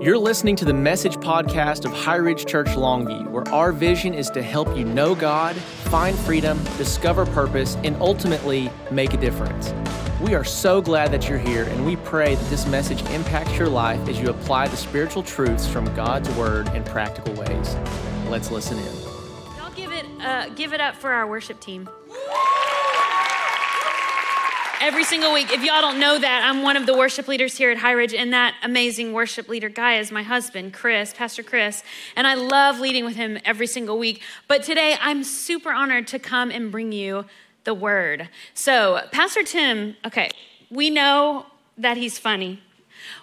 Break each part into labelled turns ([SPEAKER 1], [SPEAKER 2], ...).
[SPEAKER 1] You're listening to the message podcast of High Ridge Church Longview, where our vision is to help you know God, find freedom, discover purpose, and ultimately make a difference. We are so glad that you're here, and we pray that this message impacts your life as you apply the spiritual truths from God's Word in practical ways. Let's listen in.
[SPEAKER 2] Y'all give it, uh, give it up for our worship team every single week. If y'all don't know that, I'm one of the worship leaders here at High Ridge, and that amazing worship leader guy is my husband, Chris, Pastor Chris. And I love leading with him every single week. But today, I'm super honored to come and bring you the word. So, Pastor Tim, okay, we know that he's funny.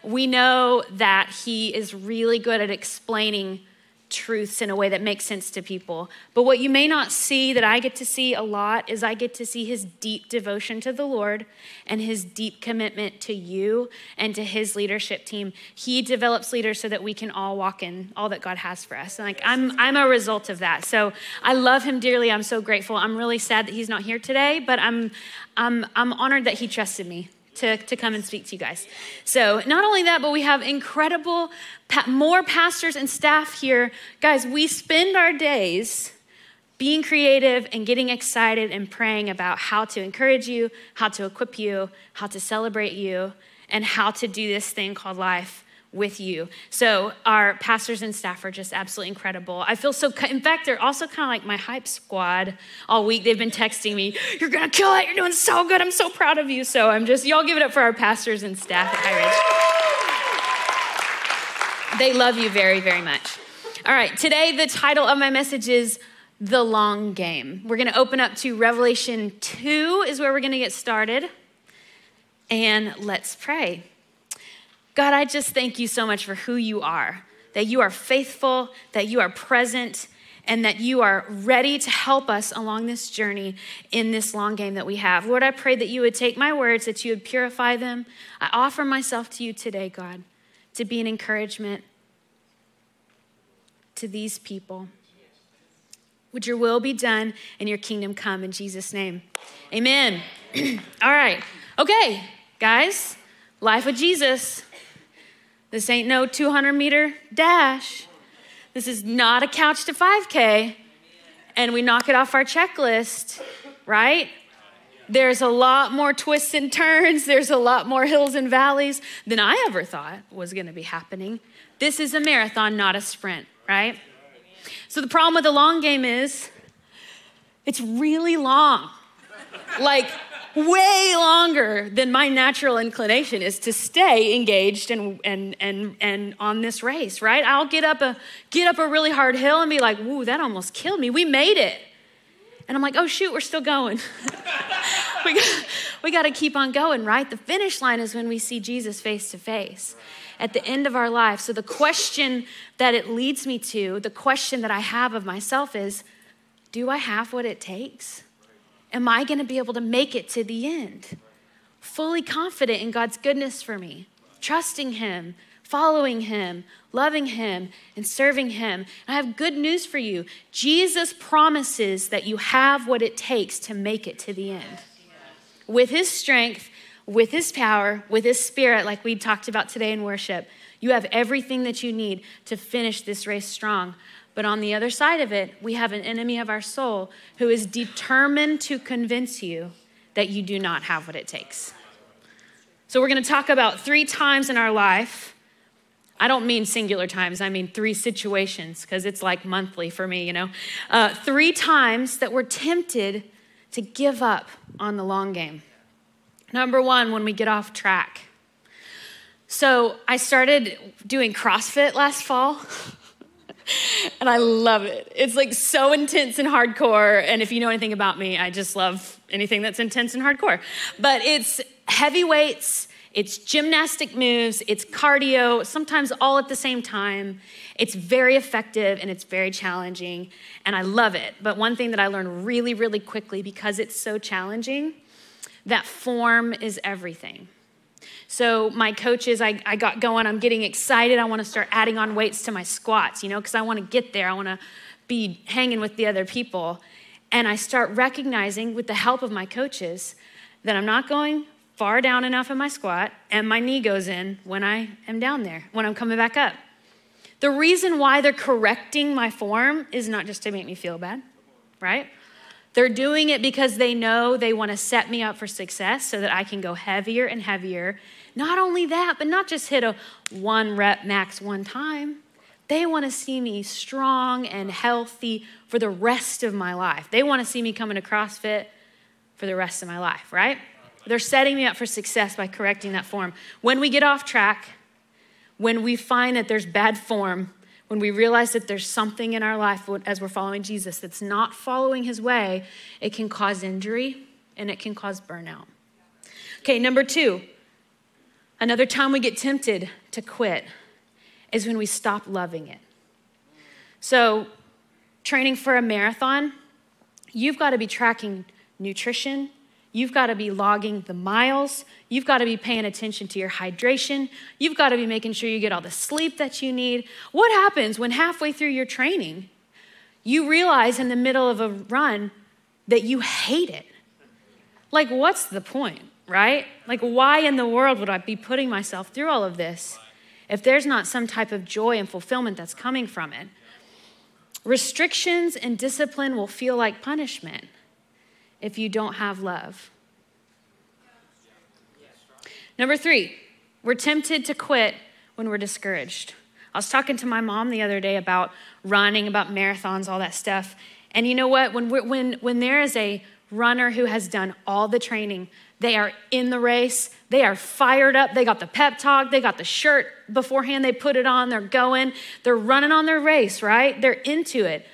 [SPEAKER 2] We know that he is really good at explaining truths in a way that makes sense to people. But what you may not see that I get to see a lot is I get to see his deep devotion to the Lord and his deep commitment to you and to his leadership team. He develops leaders so that we can all walk in all that God has for us. And like I'm I'm a result of that. So I love him dearly. I'm so grateful. I'm really sad that he's not here today, but I'm I'm I'm honored that he trusted me to, to come and speak to you guys. So, not only that, but we have incredible, more pastors and staff here. Guys, we spend our days being creative and getting excited and praying about how to encourage you, how to equip you, how to celebrate you, and how to do this thing called life with you. So our pastors and staff are just absolutely incredible. I feel so, in fact, they're also kind of like my hype squad all week. They've been texting me, You're gonna kill it. You're doing so good. I'm so proud of you. So I'm just, y'all give it up for our pastors and staff at High Ridge. They love you very, very much. All right, today the title of my message is The Long Game. We're gonna open up to Revelation 2, is where we're gonna get started. And let's pray. God, I just thank you so much for who you are, that you are faithful, that you are present, and that you are ready to help us along this journey in this long game that we have. Lord, I pray that you would take my words, that you would purify them. I offer myself to you today, God, to be an encouragement to these people. Would your will be done and your kingdom come in Jesus' name? Amen. All right. Okay, guys, life with Jesus. This ain't no 200 meter dash. This is not a couch to 5K. And we knock it off our checklist, right? There's a lot more twists and turns, there's a lot more hills and valleys than I ever thought was gonna be happening. This is a marathon, not a sprint, right? So the problem with the long game is it's really long. Like, way longer than my natural inclination is to stay engaged and, and, and, and on this race, right? I'll get up, a, get up a really hard hill and be like, woo, that almost killed me. We made it. And I'm like, oh, shoot, we're still going. we got, we got to keep on going, right? The finish line is when we see Jesus face to face at the end of our life. So the question that it leads me to, the question that I have of myself is do I have what it takes? Am I going to be able to make it to the end? Fully confident in God's goodness for me, trusting Him, following Him, loving Him, and serving Him. I have good news for you. Jesus promises that you have what it takes to make it to the end. With His strength, with His power, with His Spirit, like we talked about today in worship, you have everything that you need to finish this race strong. But on the other side of it, we have an enemy of our soul who is determined to convince you that you do not have what it takes. So, we're going to talk about three times in our life. I don't mean singular times, I mean three situations, because it's like monthly for me, you know. Uh, three times that we're tempted to give up on the long game. Number one, when we get off track. So, I started doing CrossFit last fall. and I love it. It's like so intense and hardcore. And if you know anything about me, I just love anything that's intense and hardcore. But it's heavy weights, it's gymnastic moves, it's cardio, sometimes all at the same time. It's very effective and it's very challenging, and I love it. But one thing that I learned really, really quickly because it's so challenging that form is everything. So my coaches, I, I got going, I'm getting excited. I want to start adding on weights to my squats, you know, because I want to get there. I want to be hanging with the other people. And I start recognizing with the help of my coaches that I'm not going far down enough in my squat and my knee goes in when I am down there, when I'm coming back up. The reason why they're correcting my form is not just to make me feel bad, right? They're doing it because they know they want to set me up for success so that I can go heavier and heavier. Not only that, but not just hit a one rep max one time. They want to see me strong and healthy for the rest of my life. They want to see me coming to CrossFit for the rest of my life, right? They're setting me up for success by correcting that form. When we get off track, when we find that there's bad form, when we realize that there's something in our life as we're following Jesus that's not following his way, it can cause injury and it can cause burnout. Okay, number two, another time we get tempted to quit is when we stop loving it. So, training for a marathon, you've got to be tracking nutrition, You've got to be logging the miles. You've got to be paying attention to your hydration. You've got to be making sure you get all the sleep that you need. What happens when halfway through your training, you realize in the middle of a run that you hate it? Like, what's the point, right? Like, why in the world would I be putting myself through all of this if there's not some type of joy and fulfillment that's coming from it? Restrictions and discipline will feel like punishment if you don't have love. Number three, we're tempted to quit when we're discouraged. I was talking to my mom the other day about running, about marathons, all that stuff. And you know what? When, when, when there is a runner who has done all the training, they are in the race, they are fired up, they got the pep talk, they got the shirt beforehand, they put it on, they're going, they're running on their race, right? They're into it.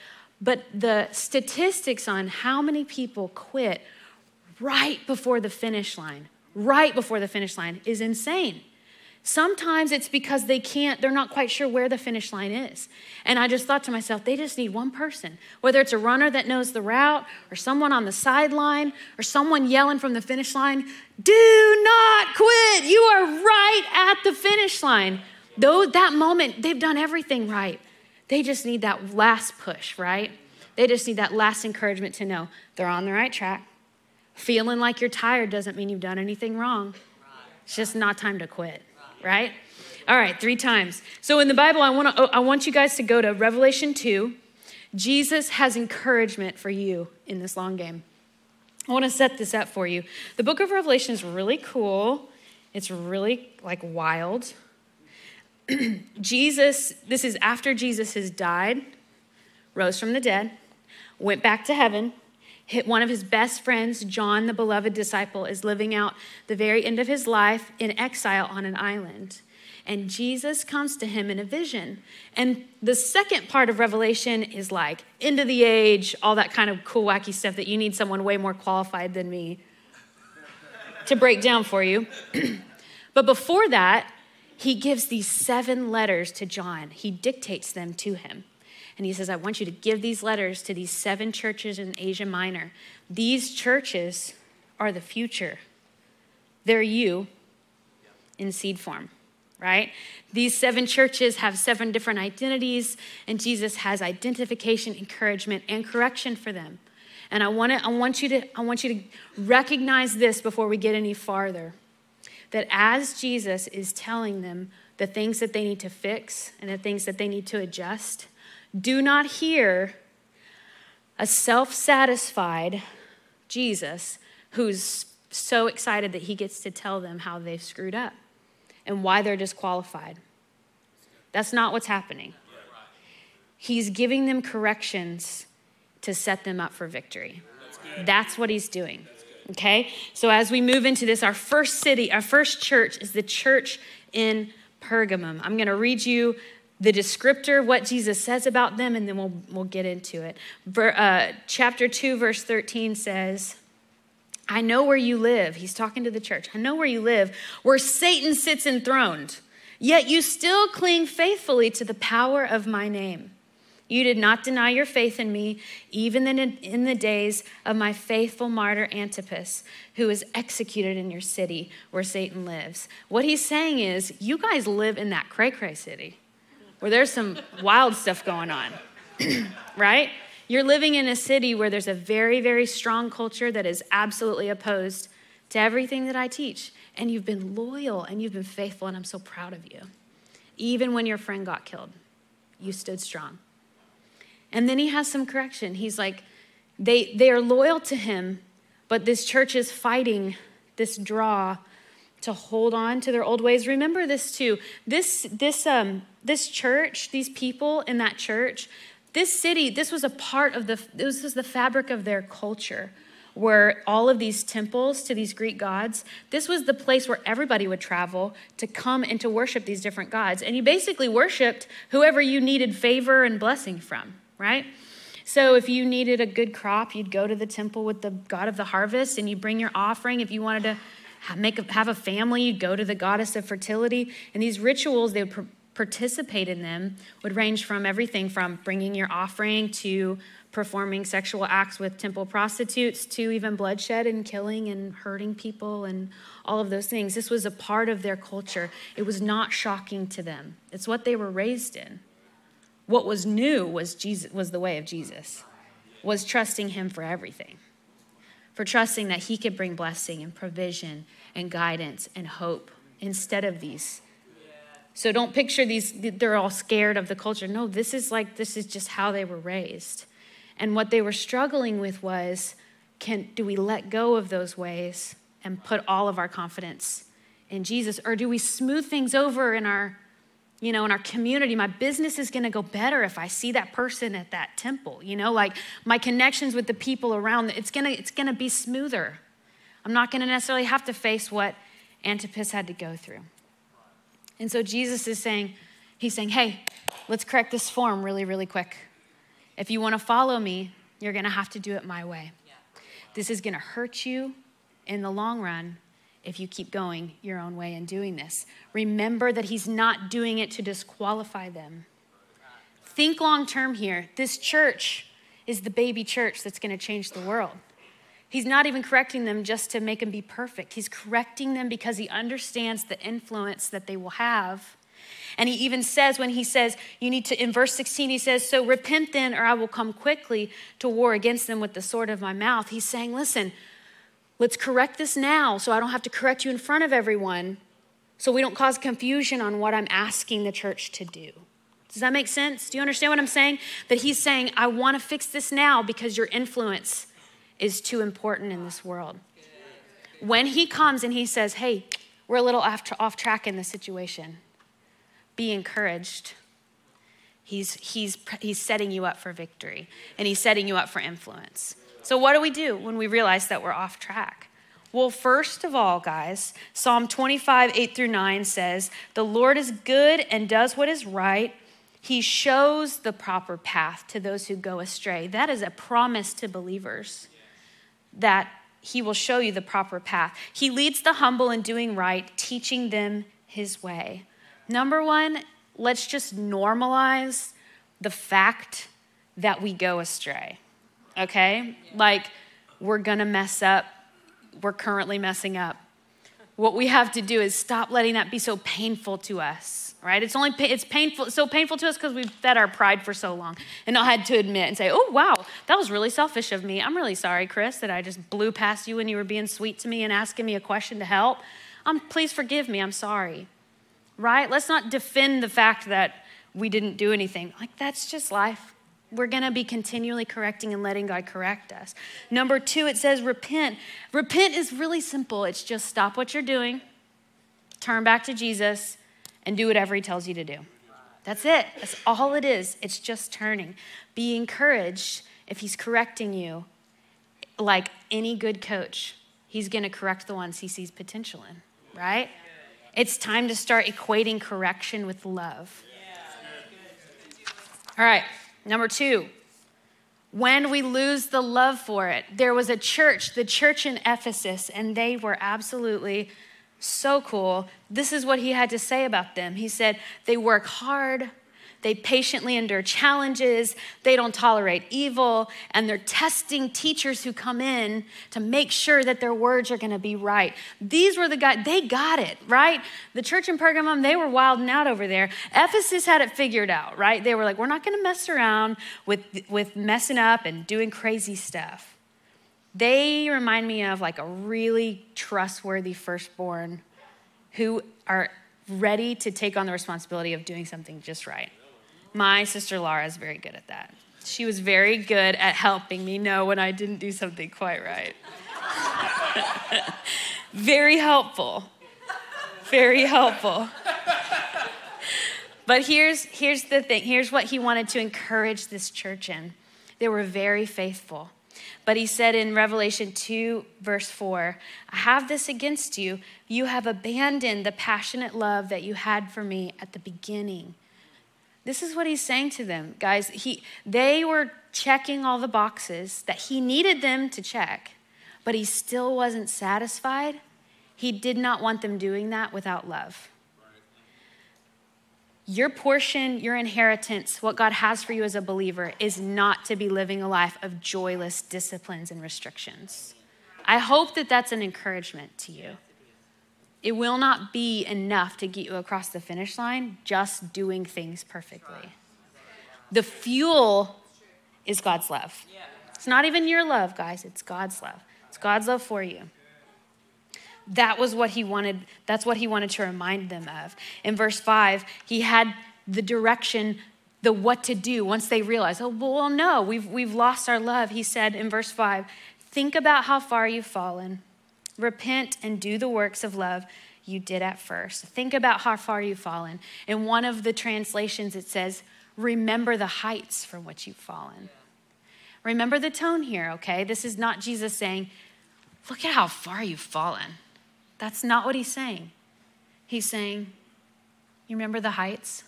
[SPEAKER 2] But the statistics on how many people quit right before the finish line, right before the finish line, is insane. Sometimes it's because they can't, they're not quite sure where the finish line is. And I just thought to myself, they just need one person, whether it's a runner that knows the route, or someone on the sideline, or someone yelling from the finish line, do not quit. You are right at the finish line. Though that moment, they've done everything right. They just need that last push, right? They just need that last encouragement to know they're on the right track. Feeling like you're tired doesn't mean you've done anything wrong. It's just not time to quit, right? All right, three times. So in the Bible, I want to oh, I want you guys to go to Revelation 2. Jesus has encouragement for you in this long game. I want to set this up for you. The book of Revelation is really cool. It's really like wild. Jesus, this is after Jesus has died, rose from the dead, went back to heaven. Hit one of his best friends, John, the beloved disciple, is living out the very end of his life in exile on an island. And Jesus comes to him in a vision. And the second part of Revelation is like end of the age, all that kind of cool, wacky stuff that you need someone way more qualified than me to break down for you. but before that, he gives these seven letters to John. He dictates them to him. And he says, I want you to give these letters to these seven churches in Asia Minor. These churches are the future. They're you in seed form, right? These seven churches have seven different identities, and Jesus has identification, encouragement, and correction for them. And I want, to, I, want you to, I want you to recognize this before we get any farther that as Jesus is telling them the things that they need to fix and the things that they need to adjust, do not hear a self satisfied Jesus who's so excited that he gets to tell them how they've screwed up and why they're disqualified. That's not what's happening. He's giving them corrections to set them up for victory. That's what he's doing. Okay? So as we move into this, our first city, our first church is the church in Pergamum. I'm going to read you the descriptor, what Jesus says about them, and then we'll, we'll get into it. Ver, uh, chapter 2, verse 13 says, I know where you live. He's talking to the church. I know where you live, where Satan sits enthroned. Yet you still cling faithfully to the power of my name. You did not deny your faith in me, even in, the days of my faithful martyr Antipas, who was executed in your city where Satan lives. What he's saying is, you guys live in that cray cray city where there's some wild stuff going on, right? You're living in a city where there's a very, very strong culture that is absolutely opposed to everything that I teach. And you've been loyal and you've been faithful, and I'm so proud of you. Even when your friend got killed you stood strong. And then he has some correction. He's like, they, they are loyal to him, but this church is fighting this draw to hold on to their old ways. Remember this too. This, this, um, this church, these people in that church, this city, this was a part of the, this was the fabric of their culture were all of these temples to these Greek gods. This was the place where everybody would travel to come and to worship these different gods. And you basically worshiped whoever you needed favor and blessing from, right? So if you needed a good crop, you'd go to the temple with the god of the harvest and you bring your offering. If you wanted to make a, have a family, you'd go to the goddess of fertility. And these rituals, they would participate in them, would range from everything from bringing your offering to performing sexual acts with temple prostitutes to even bloodshed and killing and hurting people and all of those things. This was a part of their culture. It was not shocking to them. It's what they were raised in. What was new was Jesus was the way of Jesus. Was trusting him for everything. For trusting that he could bring blessing and provision and guidance and hope instead of these so don't picture these, they're all scared of the culture. No, this is like, this is just how they were raised. And what they were struggling with was can, do we let go of those ways and put all of our confidence in Jesus? Or do we smooth things over in our, you know, in our community? My business is going to go better if I see that person at that temple, you know, like my connections with the people around, it's going to, it's going to be smoother. I'm not going to necessarily have to face what Antipas had to go through. And so Jesus is saying, He's saying, hey, let's correct this form really, really quick. If you want to follow me, you're going to have to do it my way. This is going to hurt you in the long run if you keep going your own way and doing this. Remember that he's not doing it to disqualify them. Think long term here. This church is the baby church that's going to change the world. He's not even correcting them just to make them be perfect. He's correcting them because he understands the influence that they will have and he even says, when he says, you need to, in verse 16, he says, So repent then, or I will come quickly to war against them with the sword of my mouth. He's saying, Listen, let's correct this now so I don't have to correct you in front of everyone, so we don't cause confusion on what I'm asking the church to do. Does that make sense? Do you understand what I'm saying? That he's saying, I want to fix this now because your influence is too important in this world. When he comes and he says, Hey, we're a little off, track in this situation be encouraged. He's, he's, he's setting you up for victory and he's setting you up for influence. So, what do we do when we realize that we're off track? Well, first of all, guys, Psalm 25, 8 through 9 says, The Lord is good and does what is right. He shows the proper path to those who go astray. That is a promise to believers that He will show you the proper path. He leads the humble in doing right, teaching them His way. Number one, let's just normalize the fact that we go astray, okay? Like, we're gonna mess up. We're currently messing up. What we have to do is stop letting that be so painful to us, right? It's only it's painful, so painful to us because we've fed our pride for so long, and not had to admit and say, "Oh, wow, that was really selfish of me. I'm really sorry, Chris, that I just blew past you when you were being sweet to me and asking me a question to help. Um, please forgive me. I'm sorry." right? Let's not defend the fact that we didn't do anything. Like, that's just life. We're going to be continually correcting and letting God correct us. Number two, it says repent. Repent is really simple. It's just stop what you're doing, turn back to Jesus, and do whatever He tells you to do. That's it. That's all it is. It's just turning. Be encouraged if He's correcting you. Like any good coach, He's going to correct the ones He sees potential in, right? It's time to start equating correction with love. All right, number two. When we lose the love for it, there was a church, the church in Ephesus, and they were absolutely so cool. This is what he had to say about them. He said, They work hard, they patiently endure challenges. They don't tolerate evil. And they're testing teachers who come in to make sure that their words are going to be right. These were the guys, they got it, right? The church in Pergamum, they were wilding out over there. Ephesus had it figured out, right? They were like, we're not going to mess around with, with messing up and doing crazy stuff. They remind me of like a really trustworthy firstborn who are ready to take on the responsibility of doing something just right. My sister Laura is very good at that. She was very good at helping me know when I didn't do something quite right. very helpful. Very helpful. But here's, here's the thing here's what he wanted to encourage this church in. They were very faithful. But he said in Revelation 2, verse 4, I have this against you. You have abandoned the passionate love that you had for me at the beginning. This is what he's saying to them, guys. He, they were checking all the boxes that he needed them to check, but he still wasn't satisfied. He did not want them doing that without love. Your portion, your inheritance, what God has for you as a believer, is not to be living a life of joyless disciplines and restrictions. I hope that that's an encouragement to you. It will not be enough to get you across the finish line just doing things perfectly. The fuel is God's love. It's not even your love, guys, it's God's love. It's God's love for you. That was what he wanted, that's what he wanted to remind them of. In verse 5, he had the direction, the what to do once they realized, oh, well, no, we've, we've lost our love. He said in verse 5, think about how far you've fallen. Repent and do the works of love you did at first. Think about how far you've fallen. In one of the translations, it says, remember the heights from which you've fallen. Remember the tone here, okay? This is not Jesus saying, look at how far you've fallen. That's not what he's saying. He's saying, You remember the heights?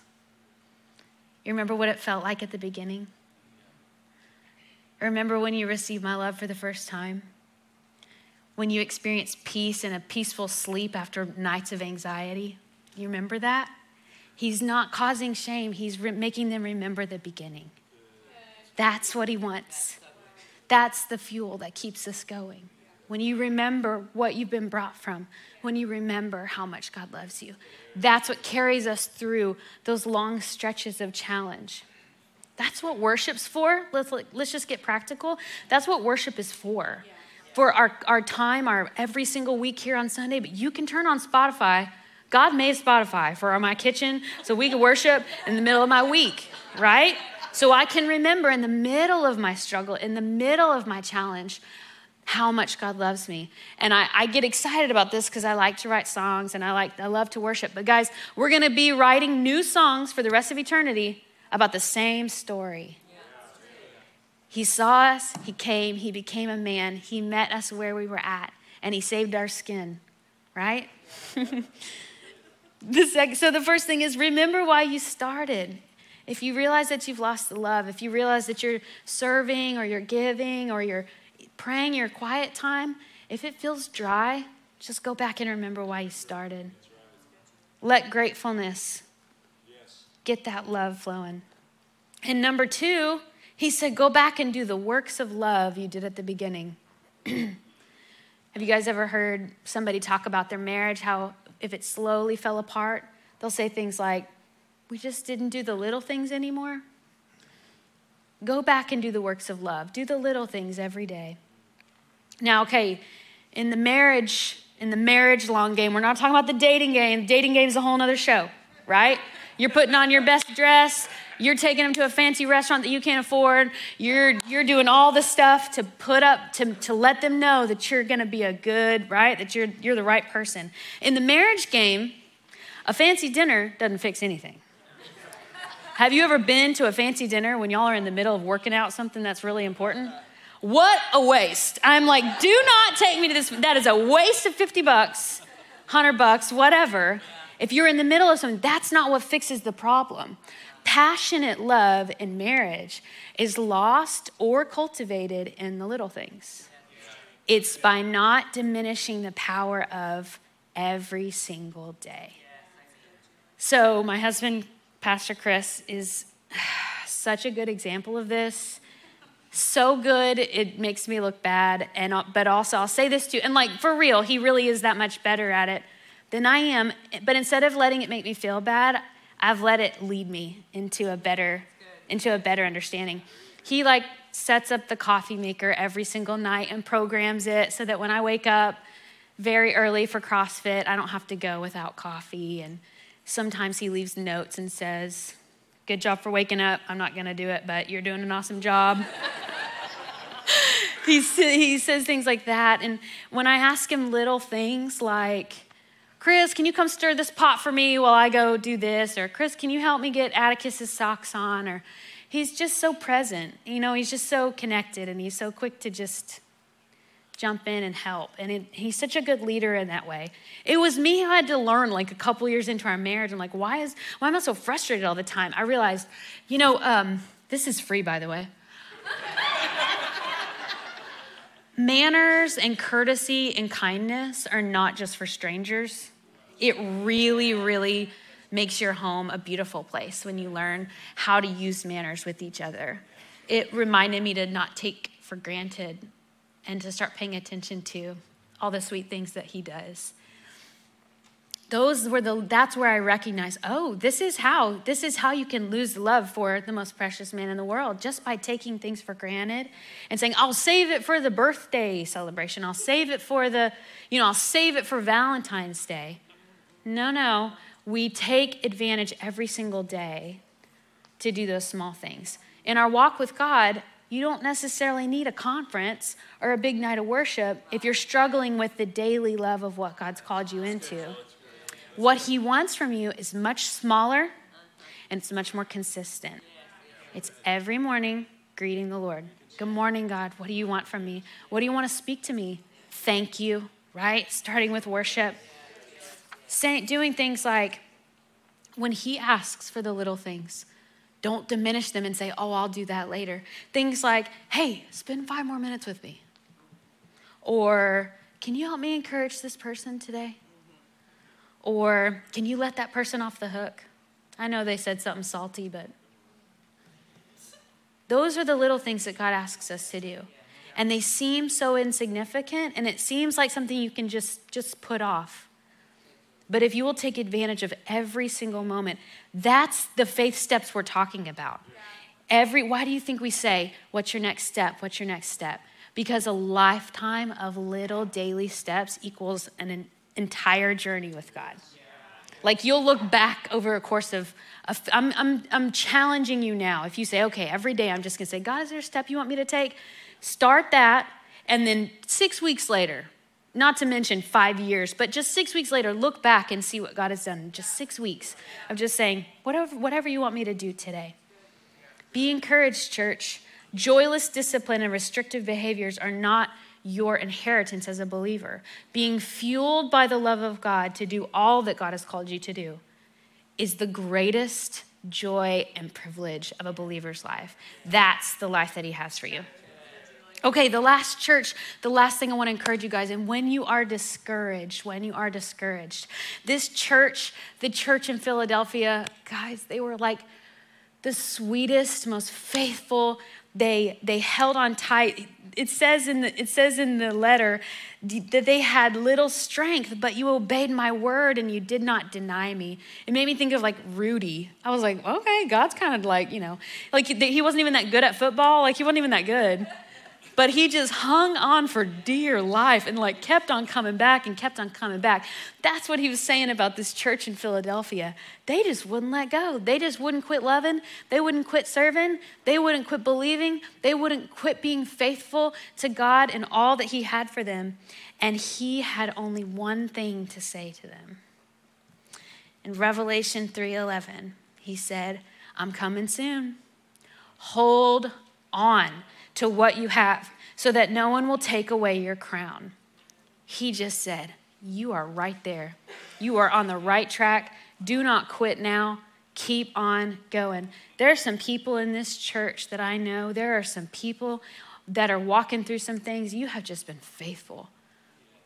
[SPEAKER 2] You remember what it felt like at the beginning? Remember when you received my love for the first time? When you experience peace and a peaceful sleep after nights of anxiety? You remember that? He's not causing shame, he's re- making them remember the beginning. That's what he wants. That's the fuel that keeps us going when you remember what you've been brought from, when you remember how much God loves you. That's what carries us through those long stretches of challenge. That's what worship's for. Let's, let's just get practical. That's what worship is for. For our, our time, our every single week here on Sunday, but you can turn on Spotify. God made Spotify for my kitchen so we can worship in the middle of my week, right? So I can remember in the middle of my struggle, in the middle of my challenge, how much God loves me. And I, I get excited about this because I like to write songs and I like I love to worship. But guys, we're gonna be writing new songs for the rest of eternity about the same story. He saw us, he came, he became a man, he met us where we were at, and he saved our skin, right? the sec- so the first thing is remember why you started. If you realize that you've lost the love, if you realize that you're serving or you're giving or you're praying your quiet time, if it feels dry, just go back and remember why you started. Let gratefulness get that love flowing. And number two, he said, go back and do the works of love you did at the beginning. Have you guys ever heard somebody talk about their marriage, how if it slowly fell apart, they'll say things like, we just didn't do the little things anymore? Go back and do the works of love. Do the little things every day. Now, okay, in the marriage, in the marriage long game, we're not talking about the dating game. The dating game is a whole other show, right? You're putting on your best dress. You're taking them to a fancy restaurant that you can't afford. You're, you're doing all the stuff to put up, to, to let them know that you're going to be a good, right? That you're, you're the right person. In the marriage game, a fancy dinner doesn't fix anything. Have you ever been to a fancy dinner when y'all are in the middle of working out something that's really important? What a waste. I'm like, do not take me to this. That is a waste of 50 bucks, 100 bucks, whatever. If you're in the middle of something, that's not what fixes the problem. Passionate love in marriage is lost or cultivated in the little things. It's by not diminishing the power of every single day. So, my husband, Pastor Chris, is such a good example of this so good it makes me look bad and but also i'll say this too and like for real he really is that much better at it than i am but instead of letting it make me feel bad i've let it lead me into a better into a better understanding he like sets up the coffee maker every single night and programs it so that when i wake up very early for crossfit i don't have to go without coffee and sometimes he leaves notes and says Good job for waking up. I'm not going to do it, but you're doing an awesome job. he, he says things like that. And when I ask him little things like, Chris, can you come stir this pot for me while I go do this? Or Chris, can you help me get Atticus's socks on? Or he's just so present. You know, he's just so connected and he's so quick to just jump in and help. And it, he's such a good leader in that way. It was me who had to learn like a couple years into our marriage. I'm like, why is why am I so frustrated all the time? I realized, you know, um, this is free by the way. Manners and courtesy and kindness are not just for strangers. It really, really makes your home a beautiful place when you learn how to use manners with each other. It reminded me to not take for granted and to start paying attention to all the sweet things that he does. Those were the that's where I recognize, oh, this is how this is how you can lose love for the most precious man in the world just by taking things for granted and saying, I'll save it for the birthday celebration. I'll save it for the, you know, I'll save it for Valentine's Day. No, no. We take advantage every single day to do those small things. In our walk with God, you don't necessarily need a conference or a big night of worship if you're struggling with the daily love of what God's called you into. What He wants from you is much smaller and it's much more consistent. It's every morning greeting the Lord. Good morning, God. What do you want from me? What do you want to speak to me? Thank you, right? Starting with worship saying, doing things like when he asks for the little things, don't diminish them and say, oh, I'll do that later. Things like, hey, spend five more minutes with me. Or, can you help me encourage this person today? Or, can you let that person off the hook? I know they said something salty, but those are the little things that God asks us to do. And they seem so insignificant, and it seems like something you can just, just put off. But if you will take advantage of every single moment, that's the faith steps we're talking about. Every why do you think we say, what's your next step? What's your next step? Because a lifetime of little daily steps equals an entire journey with God. Like you'll look back over a course of, of I'm, I'm, I'm challenging you now. If you say, okay, every day I'm just gonna say, God, is there a step you want me to take? Start that, and then six weeks later, not to mention five years, but just six weeks later, look back and see what God has done just six weeks of just saying, whatever, whatever you want me to do today. Be encouraged, church. Joyless discipline and restrictive behaviors are not your inheritance as a believer. Being fueled by the love of God to do all that God has called you to do is the greatest joy and privilege of a believer's life. That's the life that He has for you. Okay, the last church, the last thing I want to encourage you guys, and when you are discouraged, when you are discouraged, this church, the church in Philadelphia, guys, they were like the sweetest, most faithful. They they held on tight. It says in the it says in the letter that they had little strength, but you obeyed my word and you did not deny me. It made me think of like Rudy. I was like, okay, God's kind of like you know, like he wasn't even that good at football. Like he wasn't even that good. But he just hung on for dear life and like kept on coming back and kept on coming back. That's what he was saying about this church in Philadelphia. They just wouldn't let go. They just wouldn't quit loving. They wouldn't quit serving. They wouldn't quit believing. They wouldn't quit being faithful to God and all that he had for them. And he had only one thing to say to them. In Revelation 3:11, he said, "I'm coming soon. Hold on." To what you have so that no one will take away your crown. He just said, You are right there. You are on the right track. Do not quit now. Keep on going. There are some people in this church that I know, there are some people that are walking through some things. You have just been faithful.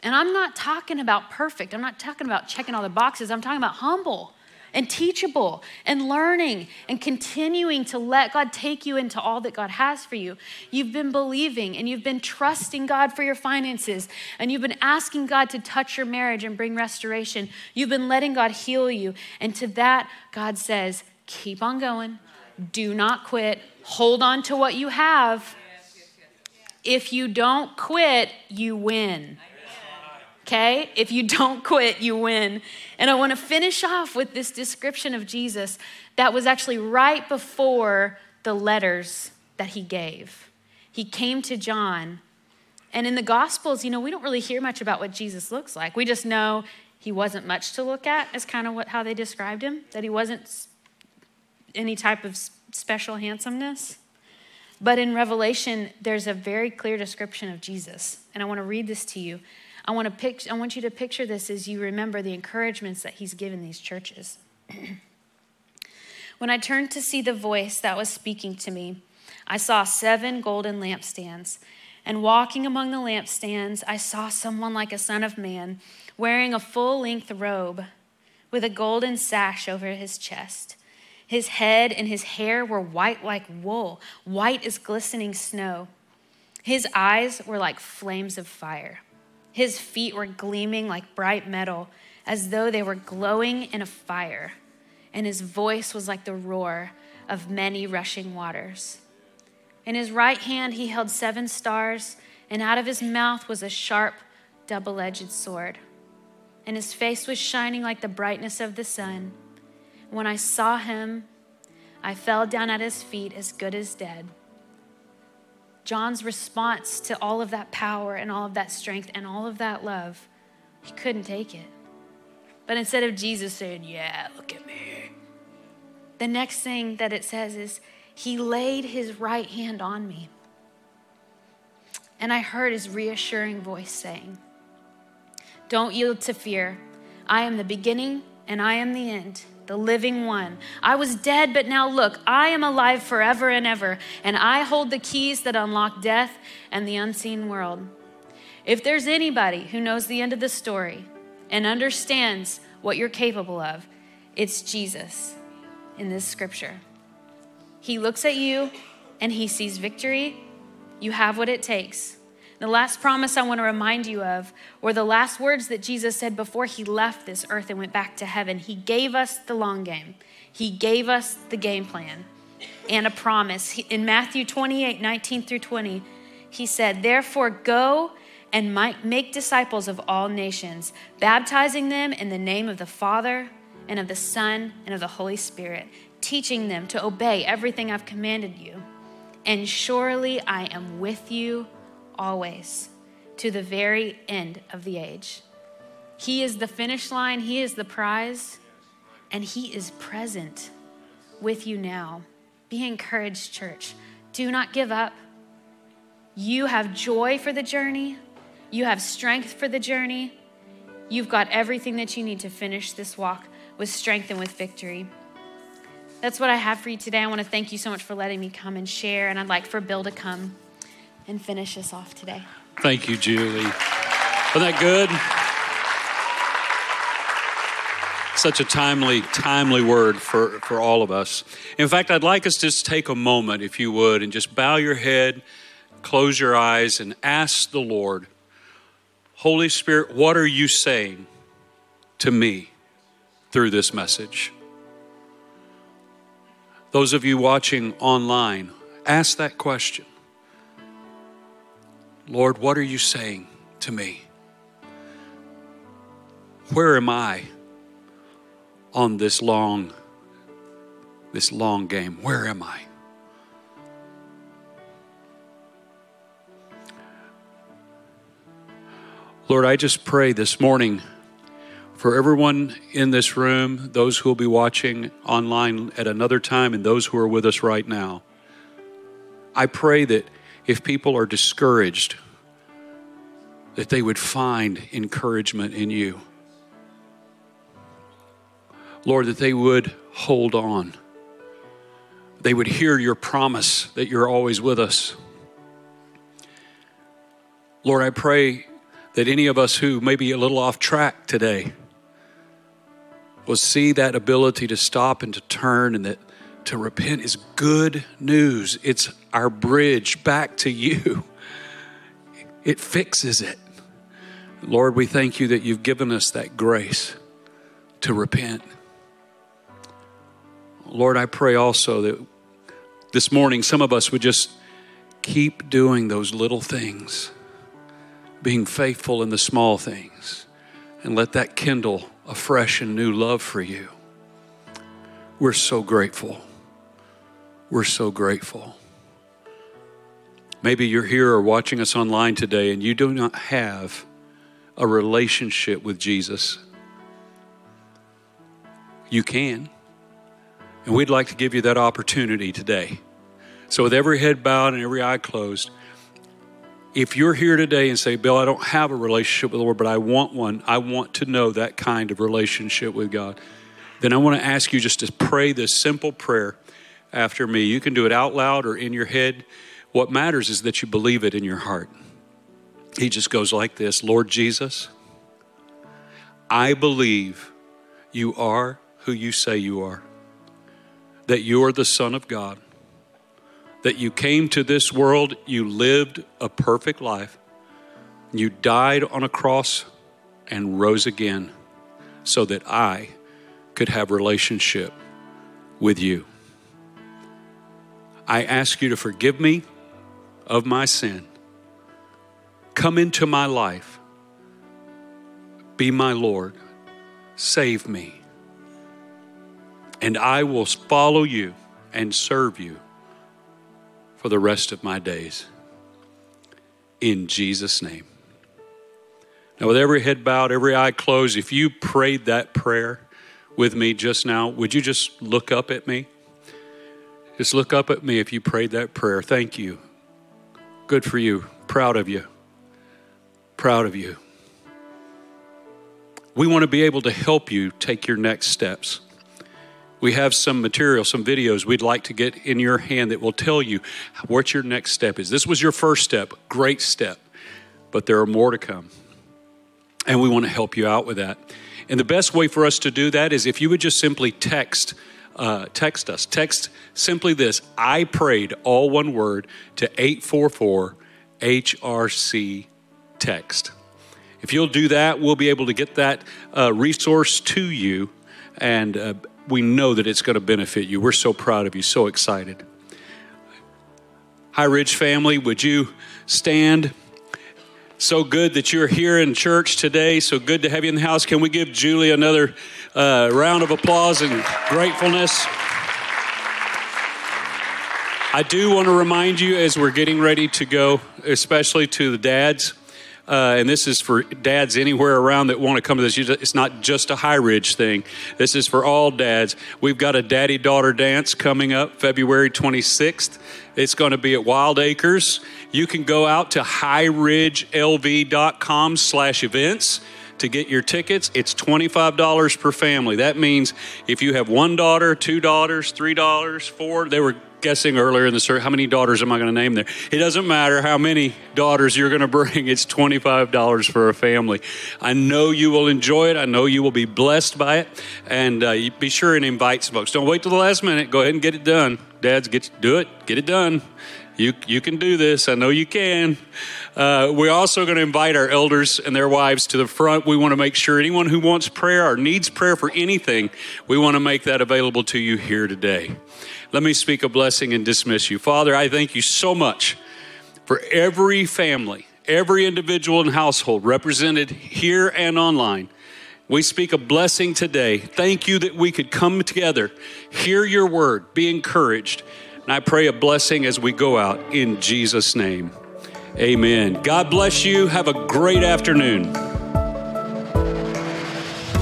[SPEAKER 2] And I'm not talking about perfect. I'm not talking about checking all the boxes. I'm talking about humble and teachable and learning and continuing to let God take you into all that God has for you. You've been believing and you've been trusting God for your finances and you've been asking God to touch your marriage and bring restoration. You've been letting God heal you. And to that, God says, keep on going. Do not quit. Hold on to what you have. If you don't quit, you win. Okay? If you don't quit, you win. And I want to finish off with this description of Jesus that was actually right before the letters that he gave. He came to John. And in the Gospels, you know, we don't really hear much about what Jesus looks like. We just know he wasn't much to look at, is kind of what, how they described him, that he wasn't any type of special handsomeness. But in Revelation, there's a very clear description of Jesus. And I want to read this to you. I want, to pic- I want you to picture this as you remember the encouragements that he's given these churches. when I turned to see the voice that was speaking to me, I saw seven golden lampstands. And walking among the lampstands, I saw someone like a son of man, wearing a full length robe with a golden sash over his chest. His head and his hair were white like wool, white as glistening snow. His eyes were like flames of fire. His feet were gleaming like bright metal, as though they were glowing in a fire. And his voice was like the roar of many rushing waters. In his right hand, he held seven stars, and out of his mouth was a sharp, double edged sword. And his face was shining like the brightness of the sun. When I saw him, I fell down at his feet as good as dead. John's response to all of that power and all of that strength and all of that love, he couldn't take it. But instead of Jesus saying, Yeah, look at me, the next thing that it says is, He laid His right hand on me. And I heard His reassuring voice saying, Don't yield to fear. I am the beginning and I am the end the living one. I was dead, but now look, I am alive forever and ever, and I hold the keys that unlock death and the unseen world. If there's anybody who knows the end of the story and understands what you're capable of, it's Jesus in this scripture. He looks at you and he sees victory. You have what it takes. The last promise I want to remind you of were the last words that Jesus said before he left this earth and went back to heaven. He gave us the long game, he gave us the game plan and a promise. In Matthew 28 19 through 20, he said, Therefore, go and make disciples of all nations, baptizing them in the name of the Father and of the Son and of the Holy Spirit, teaching them to obey everything I've commanded you. And surely I am with you always to the very end of the age. He is the finish line, He is the prize, and He is present with you now. Be encouraged, church. Do not give up. You have joy for the journey, you have strength for the journey. You've got everything that you need to finish this walk with strength and with victory. That's what I have for you today. I want to thank you so much for letting me come and share, and I'd like for Bill to come and finish us off today.
[SPEAKER 3] Thank you, Julie. Wasn't that good? Such a timely, timely word for, for all of us. In fact, I'd like us to just take a moment, if you would, and just bow your head, close your eyes, and ask the Lord, Holy Spirit, what are you saying to me through this message? Those of you watching online, ask that question. Lord, what are you saying to me? Where am I on this long this long game? Where am I? Lord, I just pray this morning for everyone in this room, those who will be watching online at another time, and those who are with us right now. I pray that if people are discouraged, that they would find encouragement in you. Lord, that they would hold on. They would hear your promise that you're always with us. Lord, I pray that any of us who may be a little off track today will see that ability to stop and to turn and that to repent is good news. It's our bridge back to you. It fixes it. Lord, we thank you that you've given us that grace to repent. Lord, I pray also that this morning some of us would just keep doing those little things being faithful in the small things, and let that kindle a fresh and new love for you. We're so grateful. We're so grateful. Maybe you're here or watching us online today and you do not have a relationship with Jesus. You can. And we'd like to give you that opportunity today. So, with every head bowed and every eye closed, if you're here today and say, Bill, I don't have a relationship with the Lord, but I want one, I want to know that kind of relationship with God, then I want to ask you just to pray this simple prayer after me. You can do it out loud or in your head. What matters is that you believe it in your heart. He just goes like this Lord Jesus, I believe you are who you say you are, that you are the Son of God, that you came to this world, you lived a perfect life, you died on a cross and rose again so that I could have relationship with you. I ask you to forgive me of my sin. Come into my life. Be my Lord. Save me. And I will follow you and serve you for the rest of my days. In Jesus' name. Now, with every head bowed, every eye closed, if you prayed that prayer with me just now, would you just look up at me? Just look up at me if you prayed that prayer. Thank you. Good for you. Proud of you. Proud of you. We want to be able to help you take your next steps. We have some material, some videos we'd like to get in your hand that will tell you what your next step is. This was your first step, great step, but there are more to come. And we want to help you out with that. And the best way for us to do that is if you would just simply text uh, text us. Text simply this I prayed, all one word, to 844 HRC text. If you'll do that, we'll be able to get that uh, resource to you, and uh, we know that it's going to benefit you. We're so proud of you, so excited. High Ridge family, would you stand? So good that you're here in church today. So good to have you in the house. Can we give Julie another uh, round of applause and gratefulness? I do want to remind you as we're getting ready to go, especially to the dads, uh, and this is for dads anywhere around that want to come to this. It's not just a High Ridge thing. This is for all dads. We've got a daddy daughter dance coming up February 26th. It's going to be at Wild Acres. You can go out to highridgelv.com slash events to get your tickets. It's $25 per family. That means if you have one daughter, two daughters, three daughters, four, they were guessing earlier in the story, how many daughters am I going to name there? It doesn't matter how many daughters you're going to bring, it's $25 for a family. I know you will enjoy it. I know you will be blessed by it. And uh, be sure and invite folks. Don't wait till the last minute. Go ahead and get it done. Dads, get do it. Get it done. You, you can do this. I know you can. Uh, we're also going to invite our elders and their wives to the front. We want to make sure anyone who wants prayer or needs prayer for anything, we want to make that available to you here today. Let me speak a blessing and dismiss you. Father, I thank you so much for every family, every individual and household represented here and online. We speak a blessing today. Thank you that we could come together, hear your word, be encouraged. And I pray a blessing as we go out in Jesus' name. Amen. God bless you. Have a great afternoon.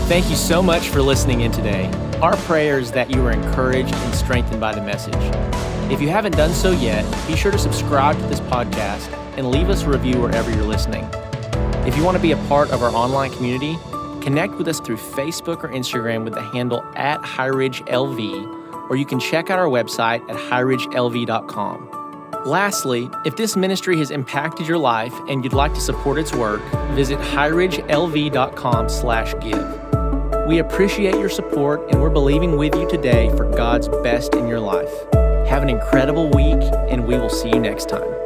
[SPEAKER 1] Thank you so much for listening in today. Our prayer is that you are encouraged and strengthened by the message. If you haven't done so yet, be sure to subscribe to this podcast and leave us a review wherever you're listening. If you want to be a part of our online community, connect with us through Facebook or Instagram with the handle at HighRidgeLV, or you can check out our website at highridgelv.com. Lastly, if this ministry has impacted your life and you'd like to support its work, visit highridgelv.com/give. We appreciate your support and we're believing with you today for God's best in your life. Have an incredible week, and we will see you next time.